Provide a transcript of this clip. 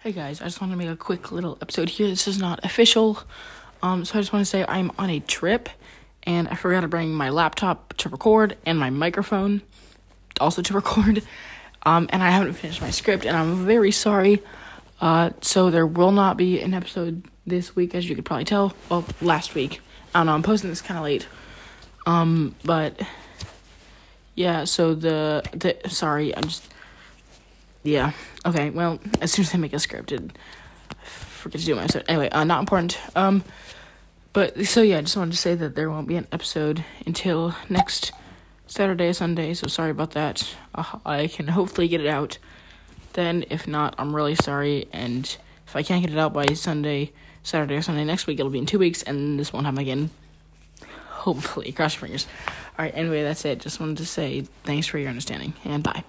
Hey guys, I just want to make a quick little episode here. This is not official. Um, so I just want to say I'm on a trip and I forgot to bring my laptop to record and my microphone also to record. Um, and I haven't finished my script and I'm very sorry. Uh, so there will not be an episode this week, as you could probably tell. Well, last week. I don't know, I'm posting this kind of late. Um, but yeah, so the, the, sorry, I'm just, yeah. Okay. Well, as soon as I make a scripted, forget to do my episode. Anyway, uh, not important. Um, but so yeah, I just wanted to say that there won't be an episode until next Saturday, Sunday. So sorry about that. Uh, I can hopefully get it out then. If not, I'm really sorry. And if I can't get it out by Sunday, Saturday or Sunday next week, it'll be in two weeks, and this won't happen again. Hopefully, cross your fingers. All right. Anyway, that's it. Just wanted to say thanks for your understanding, and bye.